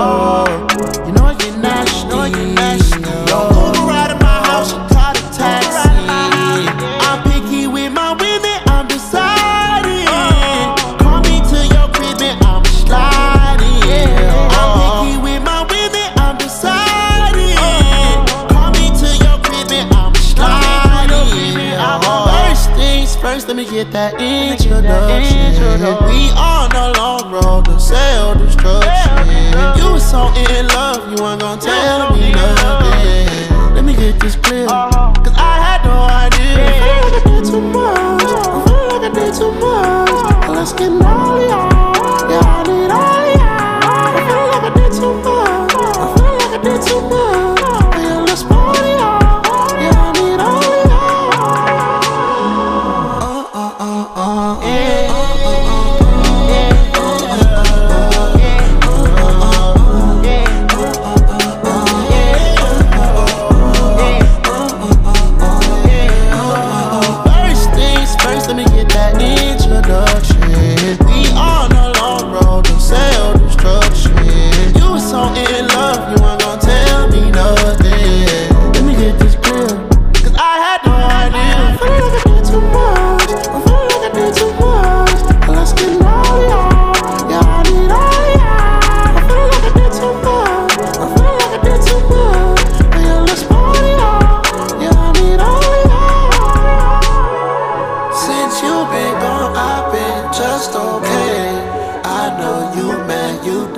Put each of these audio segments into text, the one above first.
this much. Let's get gnarly,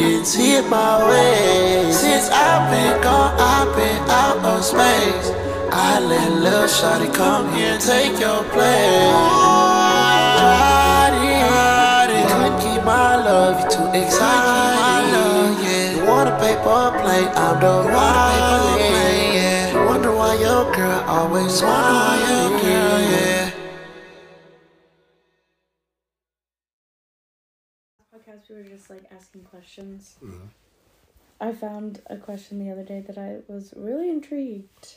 didn't see it my way. Since I've been gone, I've been out of space. I let Lil Shawty come here and take your place. Couldn't keep my love, you too excited. Yeah. Want a paper plate, I'm the one. Yeah. Wonder why your girl always smiling. Yeah. We were just like asking questions. Mm-hmm. I found a question the other day that I was really intrigued.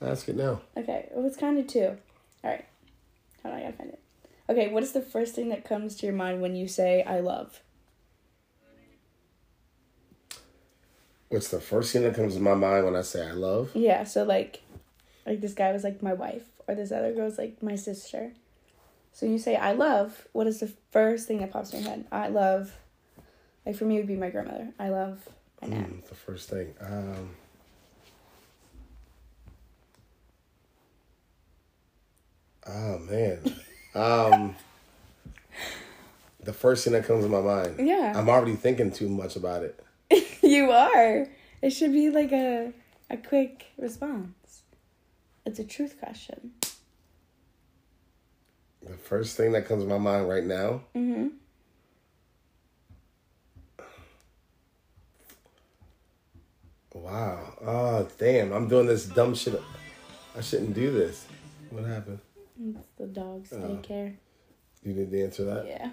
Ask it now. Okay, it was kind of two. All right, hold on, I gotta find it. Okay, what is the first thing that comes to your mind when you say "I love"? What's the first thing that comes to my mind when I say I love? Yeah, so like, like this guy was like my wife, or this other girl was like my sister. So you say "I love." What is the first thing that pops in your head? I love. Like for me, it would be my grandmother. I love my nan. Mm, the first thing. Um, oh man. Um, the first thing that comes to my mind. Yeah. I'm already thinking too much about it. You are. It should be like a a quick response. It's a truth question. The first thing that comes to my mind right now. Mm-hmm. Wow. Oh damn! I'm doing this dumb shit. I shouldn't do this. What happened? It's the dog's Oh. daycare. You need to answer that. Yeah.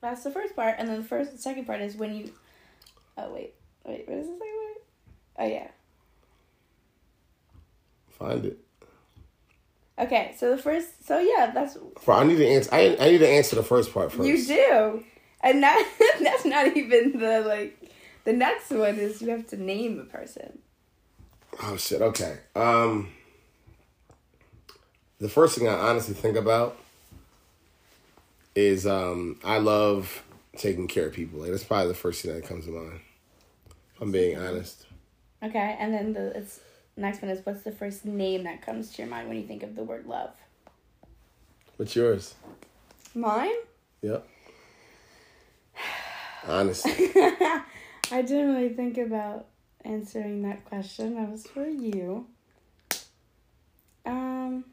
That's the first part, and then the first the second part is when you. Oh wait, wait. What is the second part? Oh yeah. Find it. Okay, so the first, so yeah, that's For I need to answer. I, I need to answer the first part first. you do, and that that's not even the like. The next one is you have to name a person. Oh shit. Okay. Um. The first thing I honestly think about is um I love taking care of people. Like that's probably the first thing that comes to mind. If I'm being honest. Okay, and then the it's next one is what's the first name that comes to your mind when you think of the word love? What's yours? Mine? Yep. Honest. I didn't really think about answering that question. That was for you. Um.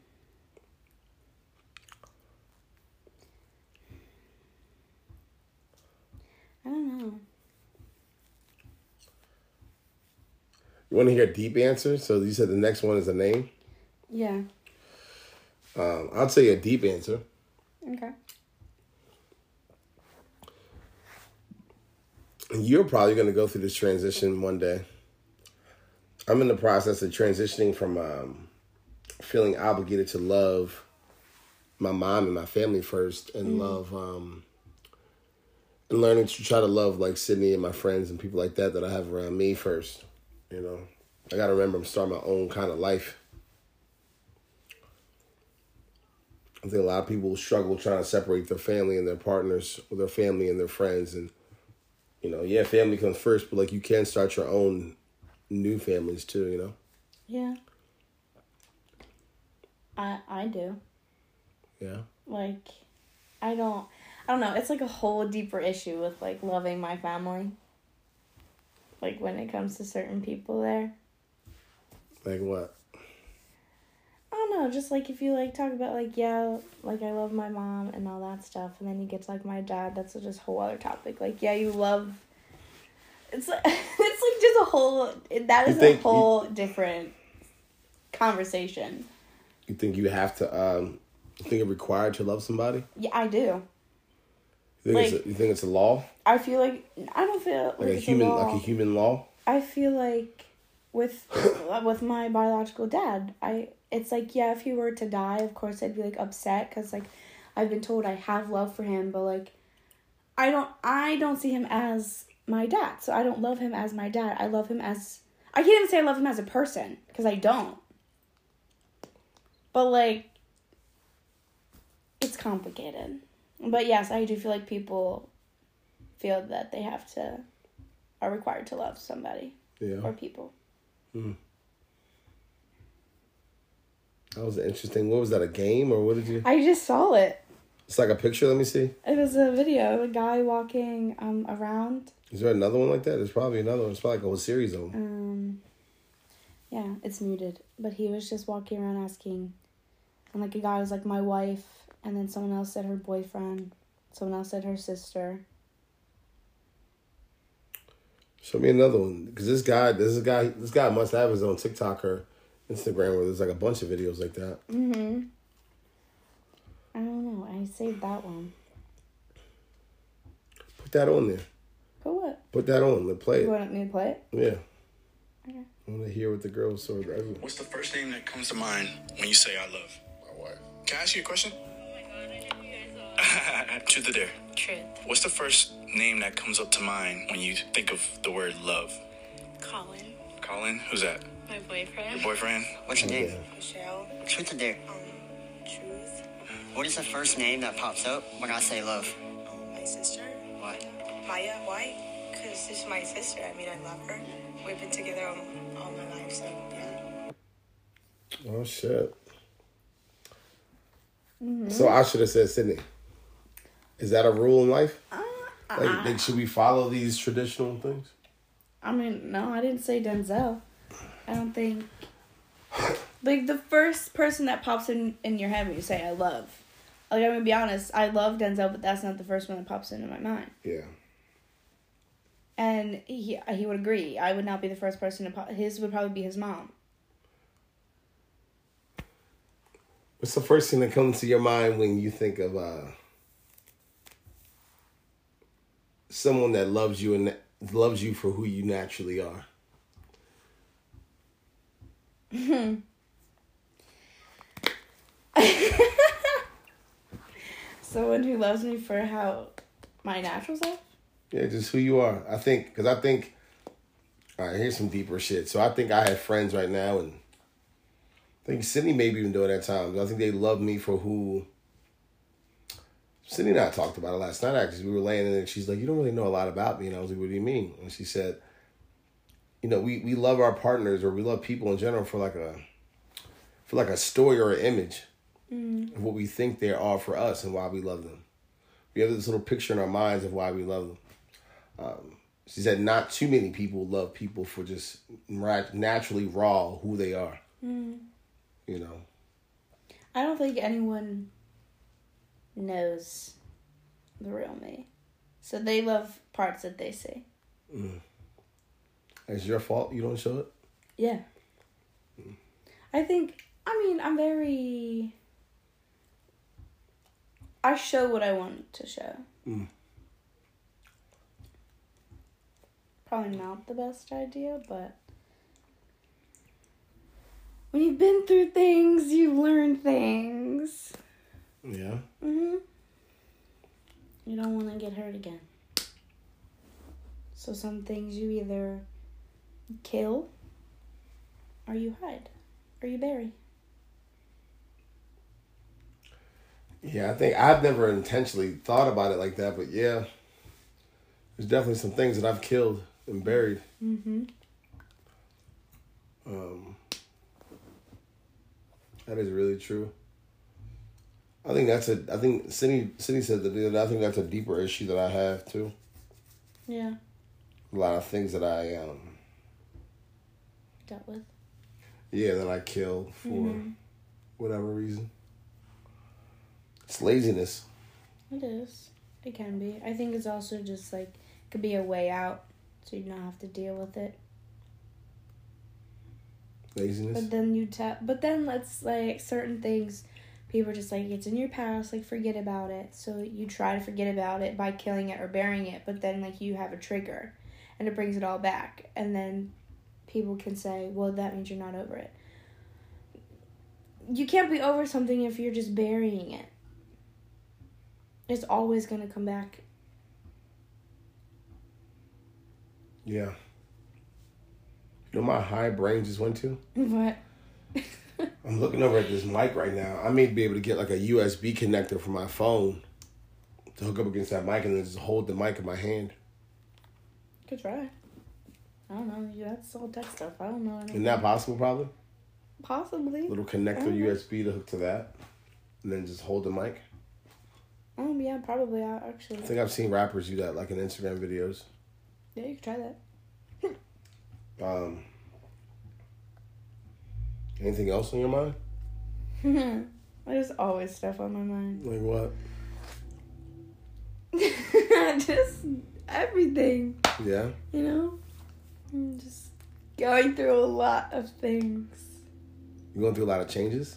I don't know. You want to hear a deep answer? So you said the next one is a name. Yeah. Um, I'll tell you a deep answer. Okay. You're probably going to go through this transition one day. I'm in the process of transitioning from um, feeling obligated to love my mom and my family first, and love um, and learning to try to love like Sydney and my friends and people like that that I have around me first. You know, I got to remember I'm starting my own kind of life. I think a lot of people struggle trying to separate their family and their partners, or their family and their friends, and you know, yeah, family comes first, but like you can start your own new families too. You know. Yeah. I I do. Yeah. Like I don't I don't know, it's like a whole deeper issue with like loving my family. Like when it comes to certain people there. Like what? Know, just like if you like talk about like yeah, like I love my mom and all that stuff, and then you get to like my dad, that's just a whole other topic. Like yeah, you love. It's like it's like just a whole. that is a think you- whole different conversation. You think you have to? um You think it required to love somebody? Yeah, I do. You think, it's a, you think it's a law, I feel like I don't feel like, like a human, law. like a human law? I feel like with with my biological dad, I it's like yeah, if he were to die, of course I'd be like upset because like I've been told I have love for him, but like I don't I don't see him as my dad, so I don't love him as my dad. I love him as I can't even say I love him as a person because I don't. But like it's complicated. But yes, I do feel like people feel that they have to are required to love somebody Yeah, or people. That was interesting. What was that? A game or what did you? I just saw it. It's like a picture. Let me see. It was a video of a guy walking um around. Is there another one like that? There's probably another one. It's probably like a whole series of them. Um yeah, it's muted. But he was just walking around asking and like a guy was like my wife and then someone else said her boyfriend. Someone else said her sister. Show me another one because this guy, this guy, this guy must have his own TikTok or Instagram where there's like a bunch of videos like that. Mm-hmm. I don't know. I saved that one. Put that on there. But what? Put that on. Let's play You it. want me to play it? Yeah. Okay. I want to hear what the girls sort of. everyone- What's the first name that comes to mind when you say I love? My wife. Can I ask you a question? Oh my god, I didn't you guys uh, Truth or dare? Truth. What's the first name that comes up to mind when you think of the word love? Colin. Colin? Who's that? My boyfriend. Your boyfriend? What's your name? Michelle. Truth or dare? Um, Truth. What is the first name that pops up when I say love? Um, my sister. Why? Maya. Why? Because she's my sister. I mean, I love her. We've been together all, all my life, so yeah. Oh shit. So I should have said Sydney. Is that a rule in life? Like, like, should we follow these traditional things? I mean, no, I didn't say Denzel. I don't think. Like the first person that pops in in your head when you say "I love," like I'm gonna be honest, I love Denzel, but that's not the first one that pops into my mind. Yeah. And he he would agree. I would not be the first person to pop. His would probably be his mom. What's the first thing that comes to your mind when you think of uh, someone that loves you and loves you for who you naturally are? Someone who loves me for how my natural self. Yeah, just who you are. I think because I think. All right, here's some deeper shit. So I think I have friends right now, and I think Sydney maybe even doing it at times. I think they love me for who. Sydney and I talked about it last night. Actually, we were laying in, and she's like, "You don't really know a lot about me," and I was like, "What do you mean?" And she said, "You know, we we love our partners, or we love people in general for like a, for like a story or an image of what we think they are for us and why we love them. We have this little picture in our minds of why we love them." Um, she said, "Not too many people love people for just naturally raw who they are." You know. I don't think anyone knows the real me, so they love parts that they see. It's your fault you don't show it. Yeah. I think, I mean, I'm very. I show what I want to show. Mm. Probably not the best idea, but. When you've been through things, you learn things. Yeah. Mhm. You don't want to get hurt again. So some things you either kill or you hide or you bury. Yeah, I think I've never intentionally thought about it like that, but yeah, there's definitely some things that I've killed and buried. Mhm. Um, that is really true. I think that's a. I think Cindy Cindy said that. the other day, I think that's a deeper issue that I have too. Yeah. A lot of things that I um Dealt with. yeah that I kill for Mhm. whatever reason. It's laziness. It is. It can be. I think it's also just like could be a way out, so you don't have to deal with it. Laziness. But then you tell. But then let's like certain things. People are just like it's in your past. Like forget about it. So you try to forget about it by killing it or burying it. But then like you have a trigger, and it brings it all back. And then people can say, "Well, that means you're not over it." You can't be over something if you're just burying it. It's always gonna come back. yeah. You know my high brain just went to? What? I'm looking over at this mic right now. I may be able to get like a USB connector for my phone to hook up against that mic and then just hold the mic in my hand. Could try. I don't know. Yeah, that's all tech stuff. I don't know. Isn't that possible probably? Possibly. Little connector. USB to hook to that. And then just hold the mic. Um, yeah, probably. I actually. I think I've seen rappers do that like in Instagram videos. Yeah, you could try that. Um Anything else on your mind? There's always stuff on my mind. Like what? just everything, Yeah. you know? I'm just going through a lot of things. You going through a lot of changes?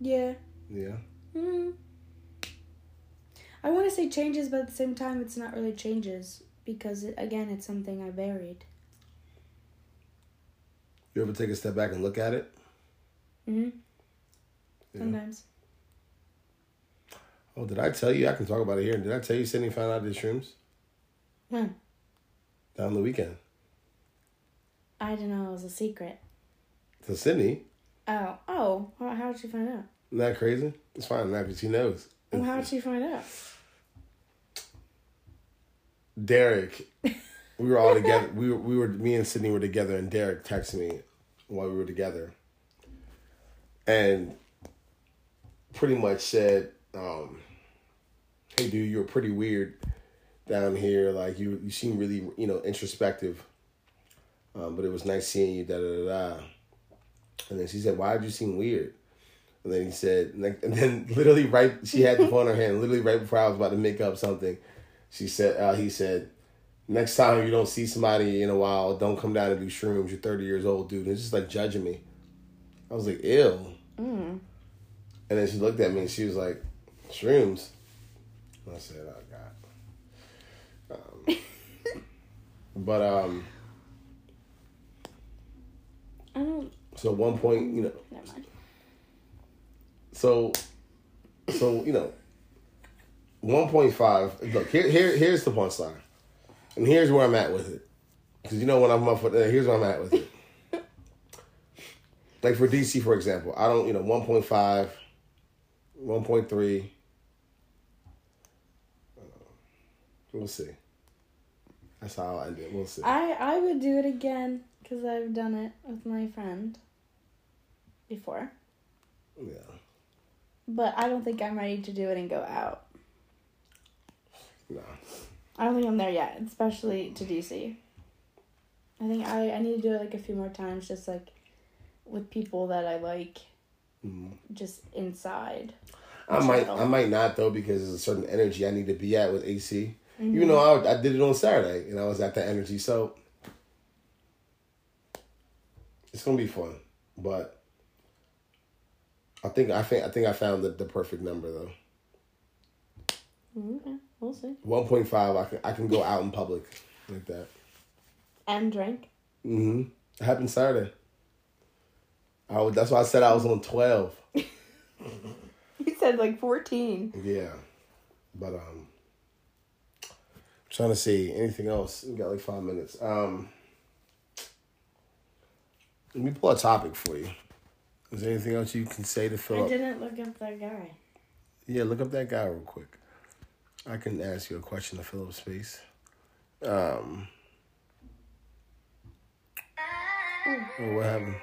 Yeah. Yeah. Mm. I want to say changes, but at the same time, it's not really changes because, again, it's something I buried. You ever take a step back and look at it? Mm-hmm. Yeah. Sometimes. Oh, did I tell you? I can talk about it here. Did I tell you Sydney found out the shrooms When? down the weekend? I didn't know it was a secret. To Sydney? Oh, oh, how, how did you find out? Isn't that crazy? It's fine because she knows. Well, how did she find out? Derek, we were all together. We were, we were, me and Sydney were together, and Derek texted me while we were together, and pretty much said, um, "Hey, dude, you're pretty weird down here. Like you, you seem really, you know, introspective. Um, but it was nice seeing you." Da da da da. And then she said, "Why did you seem weird?" And then he said, and then- literally right, she had the phone in her hand. Literally right before I was about to make up something, she said, uh, he said, next time you don't see somebody in a while, don't come down and do shrooms. You're 30 years old, dude. And it's just like judging me. I was like, ew. Mm. And then she looked at me and she was like, shrooms. And I said, oh, God. Um, but, um, I don't. so one point, you know, Never mind. So, so you know, one point five. Look here, here, here's the punchline, and here's where I'm at with it. Because you know when I'm up, with- uh, here's where I'm at with it. like for DC, for example, I don't, you know, 1.5, 1.3. Uh, We'll see. That's how end it. We'll see. I I would do it again because I've done it with my friend before, yeah. but I don't think I'm ready to do it and go out. No. I don't think I'm there yet, especially to DC. I think I, I need to do it like a few more times, just like with people that I like, Mhm. just inside. I might, I might not though because there's a certain energy I need to be at with AC. Mm-hmm. Even though I, I did it on Saturday and I was at that energy, so it's gonna be fun. But I think I think I think I found the, the perfect number though. Okay, we'll see. One point five, I can I can go out in public like that. And drink. hmm It happened Saturday. I would, that's why I said I was on twelve. you said like 14. Yeah, but um, trying to see anything else. We got like five minutes. Um, let me pull a topic for you. Is there anything else you can say to fill I up? didn't look up that guy. Yeah, look up that guy real quick. I can ask you a question to fill up space. Um. Oh, what happened?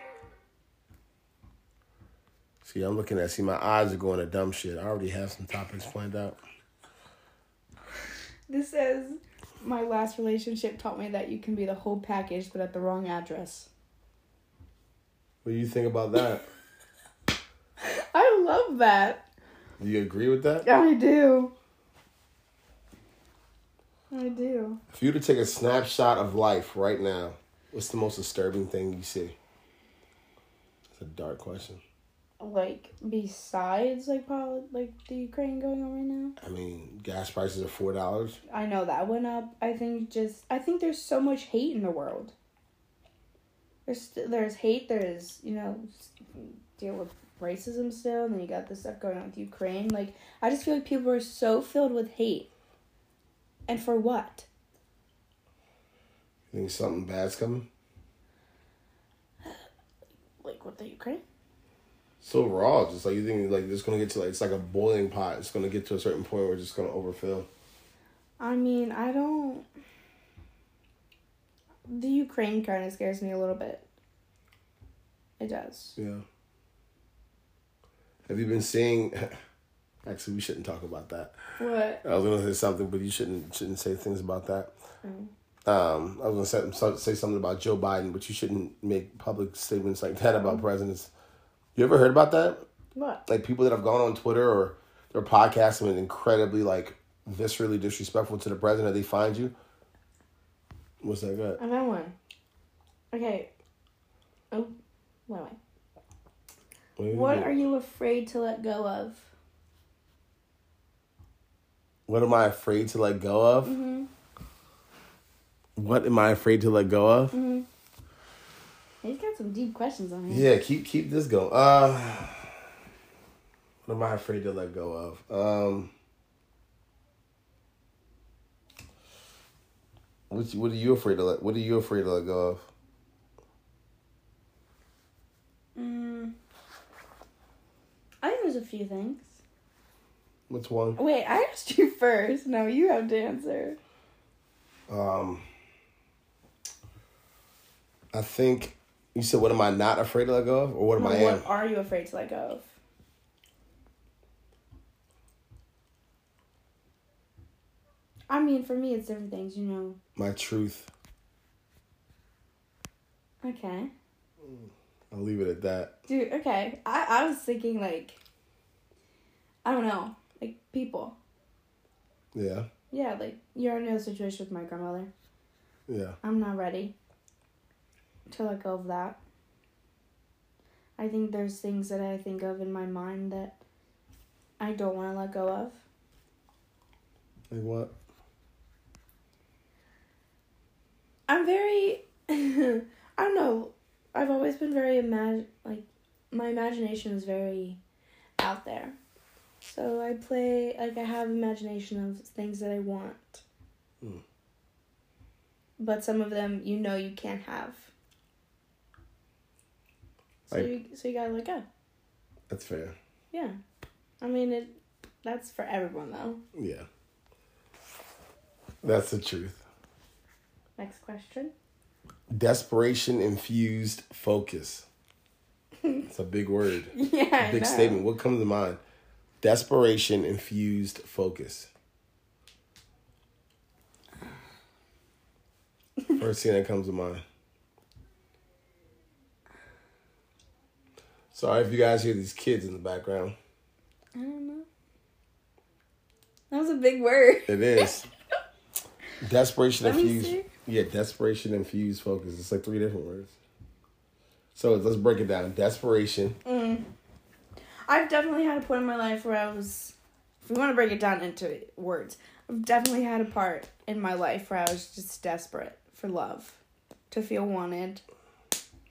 See, I'm looking at. See, my eyes are going to dumb shit. I already have some topics planned out. This says, my last relationship taught me that you can be the whole package, but at the wrong address. What do you think about that? I love that. Do you agree with that? I do. I do. If you were to take a snapshot of life right now, what's the most disturbing thing you see? It's a dark question. Like besides like like the Ukraine going on right now. I mean, gas prices are four dollars. I know that went up. I think just I think there's so much hate in the world. There's st- there's hate. There's you know deal with racism still, and then you got this stuff going on with Ukraine. Like I just feel like people are so filled with hate. And for what? You think something bad's coming? Like with the Ukraine? So overall, just like you think, like it's gonna get to like it's like a boiling pot. It's gonna get to a certain point where it's just gonna overfill. I mean, I don't. The Ukraine kind of scares me a little bit. It does. Yeah. Have you been seeing? Actually, we shouldn't talk about that. What? I was gonna say something, but you shouldn't shouldn't say things about that. Um, I was gonna say, say something about Joe Biden, but you shouldn't make public statements like that about presidents. You ever heard about that? What? Like people that have gone on Twitter or their podcast and been incredibly like viscerally disrespectful to the president. They find you. What's that got? I found one. Okay. Oh, wait, wait. What are you afraid to let go of? What am I afraid to let go of? What am I afraid to let go of? He's got some deep questions on here. Yeah, keep keep this going. Uh, what am I afraid to let go of? Um, what what are you afraid to let? What are you afraid to let go of? Mm. I think there's a few things. What's one? Wait, I asked you first. No, you have to answer. Um, I think you said, "What am I not afraid to let go of?" Or what am No, I am? what are you afraid to let go of? I mean, for me, it's different things, you know. My truth. Okay. I'll leave it at that. Dude, okay. I, I was thinking, like, I don't know, like people. Yeah, Yeah, like, you already know the situation with my grandmother. yeah. I'm not ready to let go of that. I think there's things that I think of in my mind that I don't want to let go of. Like what? I'm very I don't know. I've always been very imag like my imagination is very out there. So I play like I have imagination of things that I want. Hmm. But some of them you know you can't have. So Like- you so you gotta let go. That's fair. Yeah. I mean it that's for everyone though. Yeah. That's the truth. Next question. Desperation infused focus. It's a big word. Yeah. I big statement. What comes to mind? Desperation infused focus. First thing that comes to mind. Sorry if you guys hear these kids in the background. I don't know. That was a big word. It is. Desperation infused. Yeah, desperation infused focus. It's like three different words. So let's break it down. Desperation. Mm. I've definitely had a point in my life where I was, if we want to break it down into words, I've definitely had a part in my life where I was just desperate for love, to feel wanted.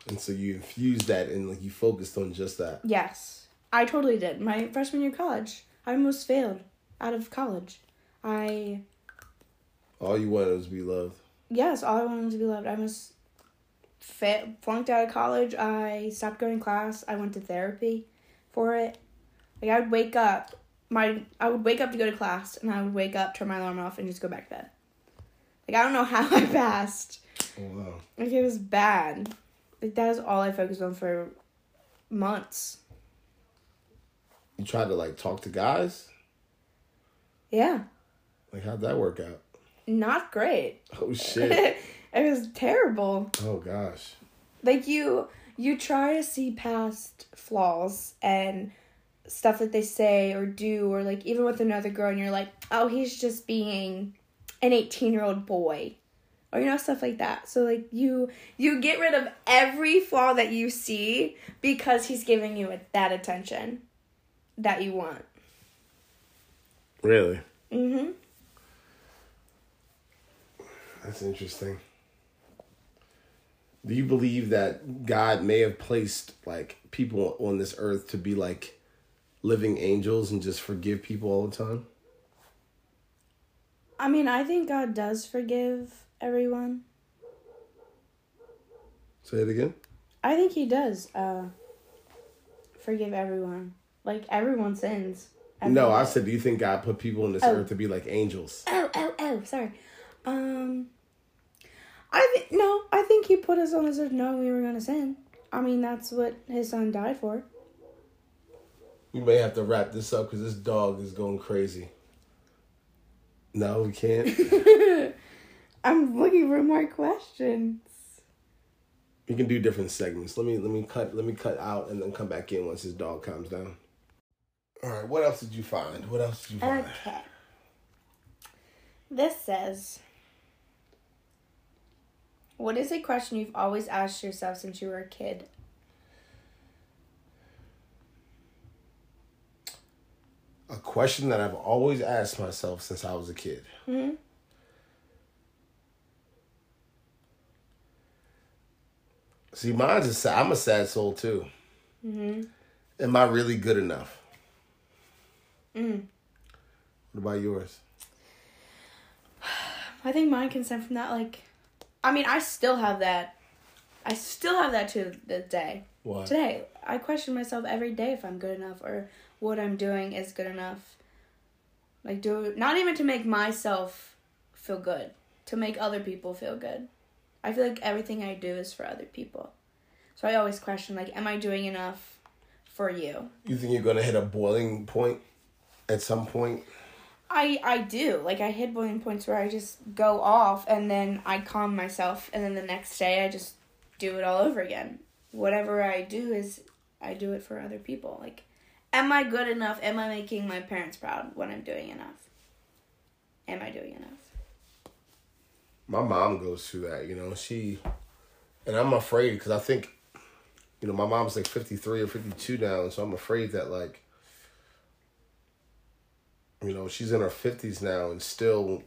And so you infused that and like you focused on just that. Yes, I totally did. My freshman year of college, I almost failed out of college. I All you wanted was to be loved. Yes, all I wanted was to be loved. I was fit, flunked out of college. I stopped going to class. I went to therapy for it. Like I would wake up, my I would wake up to go to class, and I would wake up, turn my alarm off, and just go back to bed. Like I don't know how I passed. Oh wow. Like it was bad. Like that was all I focused on for months. You tried to like talk to guys. Yeah, Like how'd that work out? not great. Oh shit. it was terrible. oh gosh. like you you try to see past flaws and stuff that they say or do or like even with another girl and you're like oh he's just being an 18 year old boy or you know stuff like that so like you you get rid of every flaw that you see because he's giving you that attention that you want Really? mm-hmm That's interesting. Do you believe that God may have placed like people on this earth to be like living angels and just forgive people all the time? i mean i think god does forgive everyone Say it again. I think he does uh forgive everyone. Like everyone sins. No, I said, do you think God put people on this Oh. earth to be like angels? Oh, oh, oh, sorry. Um I think no, I think he put us on this earth knowing we were gonna sin. I mean that's what his son died for. We may have to wrap this up because this dog is going crazy. No, we can't. I'm looking for more questions. we can do different segments. Let me let me cut let me cut out and then come back in once his dog calms down. All right, what else did you find? What else did you find? Okay. This says What is a question you've always asked yourself since you were a kid? A question that I've always asked myself since I was a kid. Hmm? See, mine's a sad. I'm a sad soul too. Mm-hmm. Am I really good enough? Mm. What about yours? I think mine can stem from that. Like, I mean, I still have that. I still have that to this day. What? Today, I question myself every day if I'm good enough or what I'm doing is good enough. Like, do not even to make myself feel good, to make other people feel good. I feel like everything I do is for other people. So I always question, like, am I doing enough for you? You think you're gonna hit a boiling point at some point? I I do. Like I hit boiling points where I just go off and then I calm myself and then the next day I just do it all over again. Whatever I do is I do it for other people. Like am I good enough? Am I making my parents proud when I'm doing enough? Am I doing enough? my mom goes through that, you know. She, and I'm afraid because I think, you know, my mom's like 53 or 52 now, so I'm afraid that, like, you know, she's in her 50s now and still,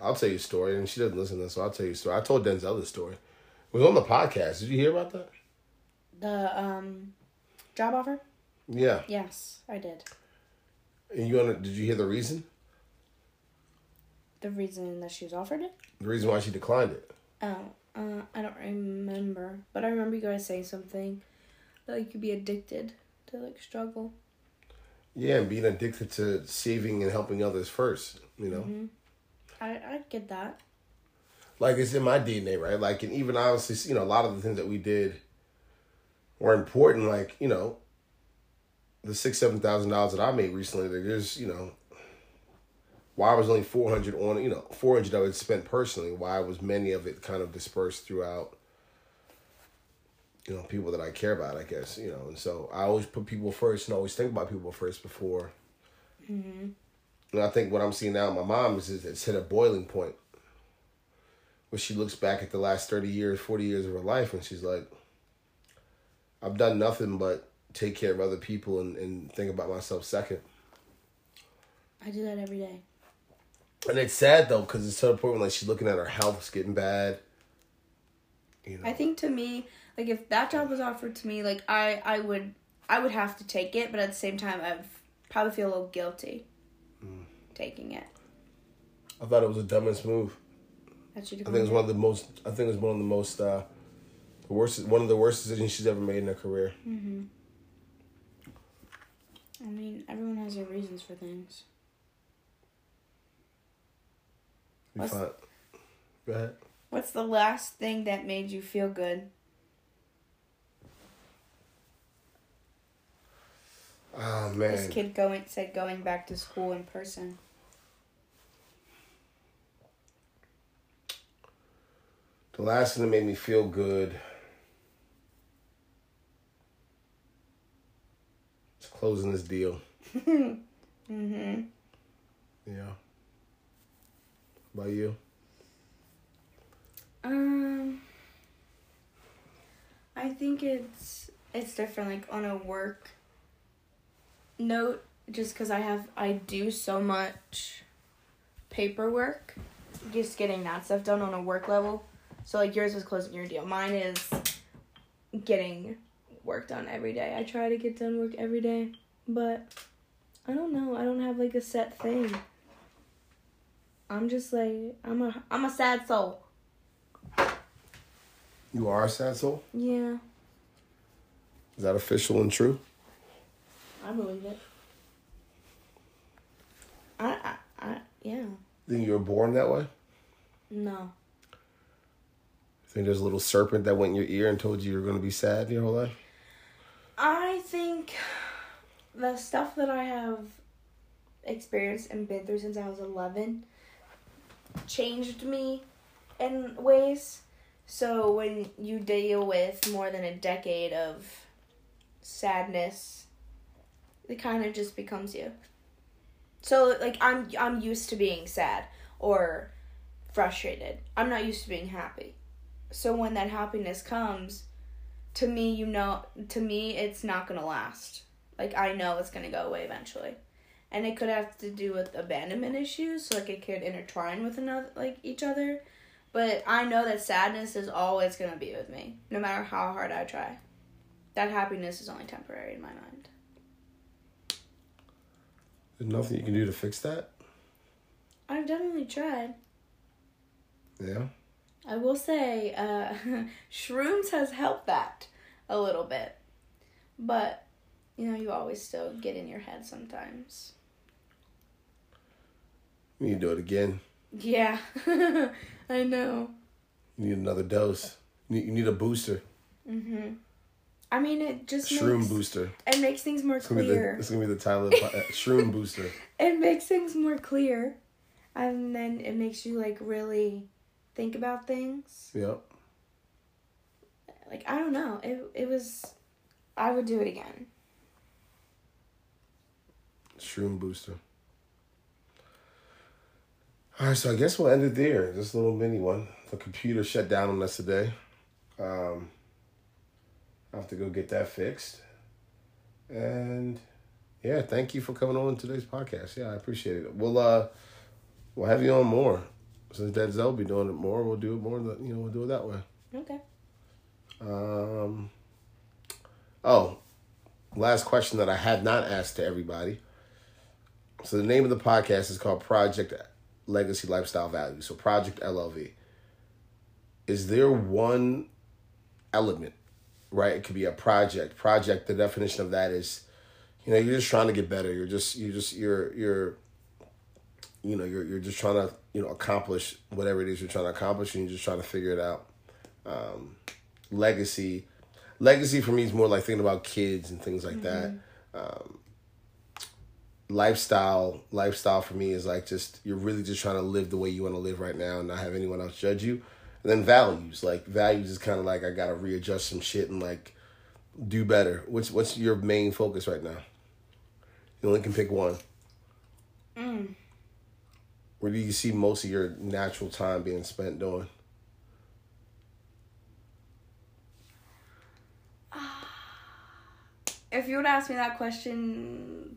I'll tell you a story, and she doesn't listen to this, so I'll tell you a story. I told Denzel this story. It was on the podcast. Did you hear about that? The um job offer? Yeah. Yes, I did. And you under, did you hear the reason? The reason that she was offered it? The reason why she declined it. Oh, uh, I don't remember. But I remember you guys saying something that you could be addicted to like struggle. Yeah, and being addicted to saving and helping others first, you know. Mm-hmm. I I get that. like it's in my DNA, right? Like, and even obviously, you know, a lot of the things that we did were important. Like, you know, the six, seven thousand dollars that I made recently. There's, you know, why was only four hundred on, you know, four hundred of it spent personally. Why was many of it kind of dispersed throughout, you know, people that I care about. I guess you know, and so I always put people first and always think about people first before. Mm-hmm. And I think what I'm seeing now, in my mom is, is it's hit a boiling point where she looks back at the last 30 years, 40 years of her life, and she's like, I've done nothing but take care of other people and, and think about myself second. I do that every day. And it's sad though, because it's to the point where like she's looking at her health's getting bad. You know, I think to me, like if that job was offered to me, like I I would I would have to take it, but at the same time I'd probably feel a little guilty taking it. I thought it was the dumbest move. I think it was one of the most. I think it was one of the most. Uh, the worst. One of the worst decisions she's ever made in her career. I mean, everyone has their reasons for things. You What's- find- Go ahead. What's the last thing that made you feel good? Oh man. This kid going said going back to school in person. The last thing that made me feel good. is closing this deal. Mm-hmm. Yeah. About you? Um, I think it's it's different. Like on a work note, just because I have I do so much paperwork, just getting that stuff done on a work level. So like yours was closing your deal. Mine is getting work done every day. I try to get done work every day, but I don't know. I don't have like a set thing. I'm just like I'm a I'm a sad soul. You are a sad soul? Yeah, Is that official and true? I believe it. I, I, I, yeah. Think you were born that way? No. Think there's a little serpent that went in your ear and told you you were going to be sad your whole life? I think the stuff that I have experienced and been through since I was 11 changed me in ways. So when you deal with more than a decade of sadness, it kind of just becomes you. So like I'm I'm used to being sad or frustrated. I'm not used to being happy. So when that happiness comes, to me, you know, to me, it's not gonna last. Like I know it's gonna go away eventually, and it could have to do with abandonment issues. So like it could intertwine with another, like each other. But I know that sadness is always gonna be with me, no matter how hard I try. That happiness is only temporary in my mind. There's nothing you can do to fix that? I've definitely tried. Yeah. I will say, uh, shrooms has helped that a little bit, but you know, you always still get in your head sometimes. You need to do it again. Yeah, I know. You need another dose. You need, a booster. Mhm. I mean, it just Shroom makes, booster. It makes things more It's gonna, the, clear. it's gonna be the title of the uh, Shroom booster. It makes things more clear, and then it makes you like really think about things. Yep. Like I don't know. It it was. I would do it again. Shroom booster. All right, so I guess we'll end it there. This little mini one. The computer shut down on us today. Um, I have to go get that fixed. And yeah, thank you for coming on today's podcast. Yeah, I appreciate it. We'll uh, we'll have you on more. Since Denzel will be doing it more, we'll do it more. You know, we'll do it that way. Okay. Um, oh, last question that I had not asked to everybody. So the name of the podcast is called Project Legacy Lifestyle Value. So Project LLV. Is there one element, right? It could be a project. Project. The definition of that is, you know, you're just trying to get better. You're just, you're just, you're, you're, you know, you're, you're just trying to, you know, accomplish whatever it is you're trying to accomplish, and you're just trying to figure it out legacy. Legacy for me is more like thinking about kids and things like that. Um, lifestyle, lifestyle for me is like just you're really just trying to live the way you want to live right now and not have anyone else judge you. And then values, like values is kind of like I gotta readjust some shit and like do better. What's what's your main focus right now? You only can pick one. Mm. Where do you see most of your natural time being spent doing? If you would ask me that question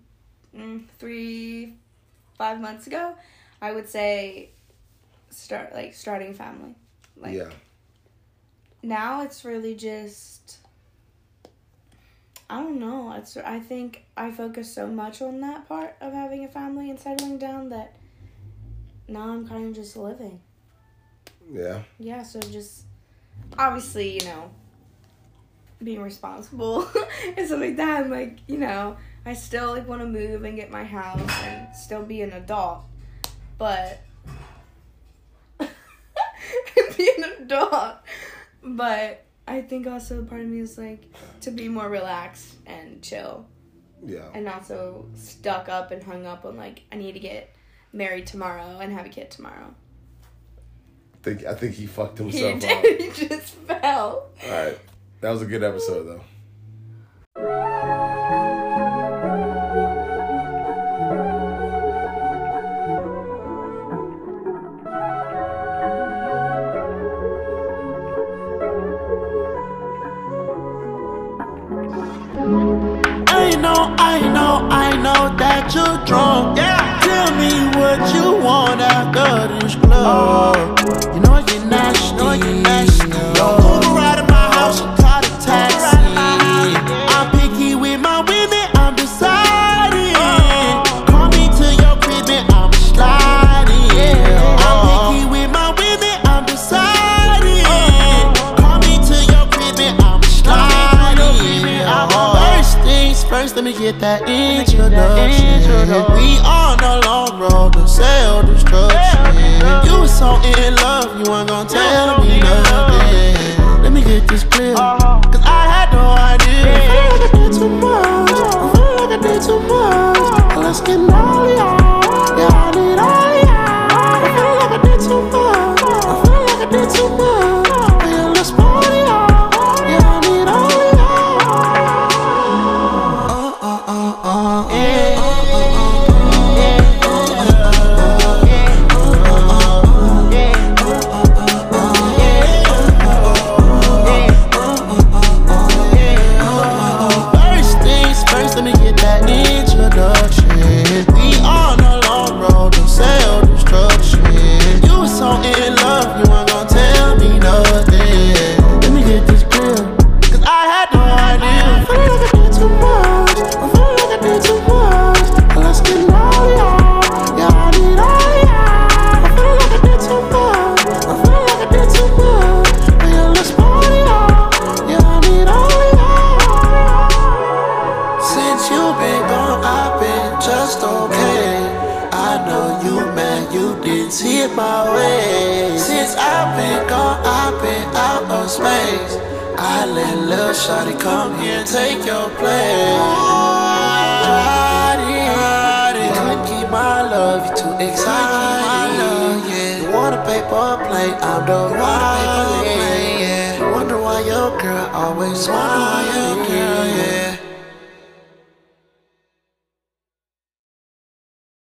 Mm, three, five months ago, I would say start like starting family. Like yeah. Now it's really just I don't know. It's I think I focus so much on that part of having a family and settling down that now I'm kind of just living. Yeah. Yeah, so just obviously, you know, being responsible and stuff like that and like, you know, I still like want to move and get my house and still be an adult, but be an adult. But I think also part of me is like to be more relaxed and chill. Yeah. And not so stuck up and hung up on like I need to get married tomorrow and have a kid tomorrow. I think I think he fucked himself he up. he just fell. All right, that was a good episode though. know that you're drunk. Yeah. Tell me what you want out of this club. Oh. You know I get nasty. You know I get nasty.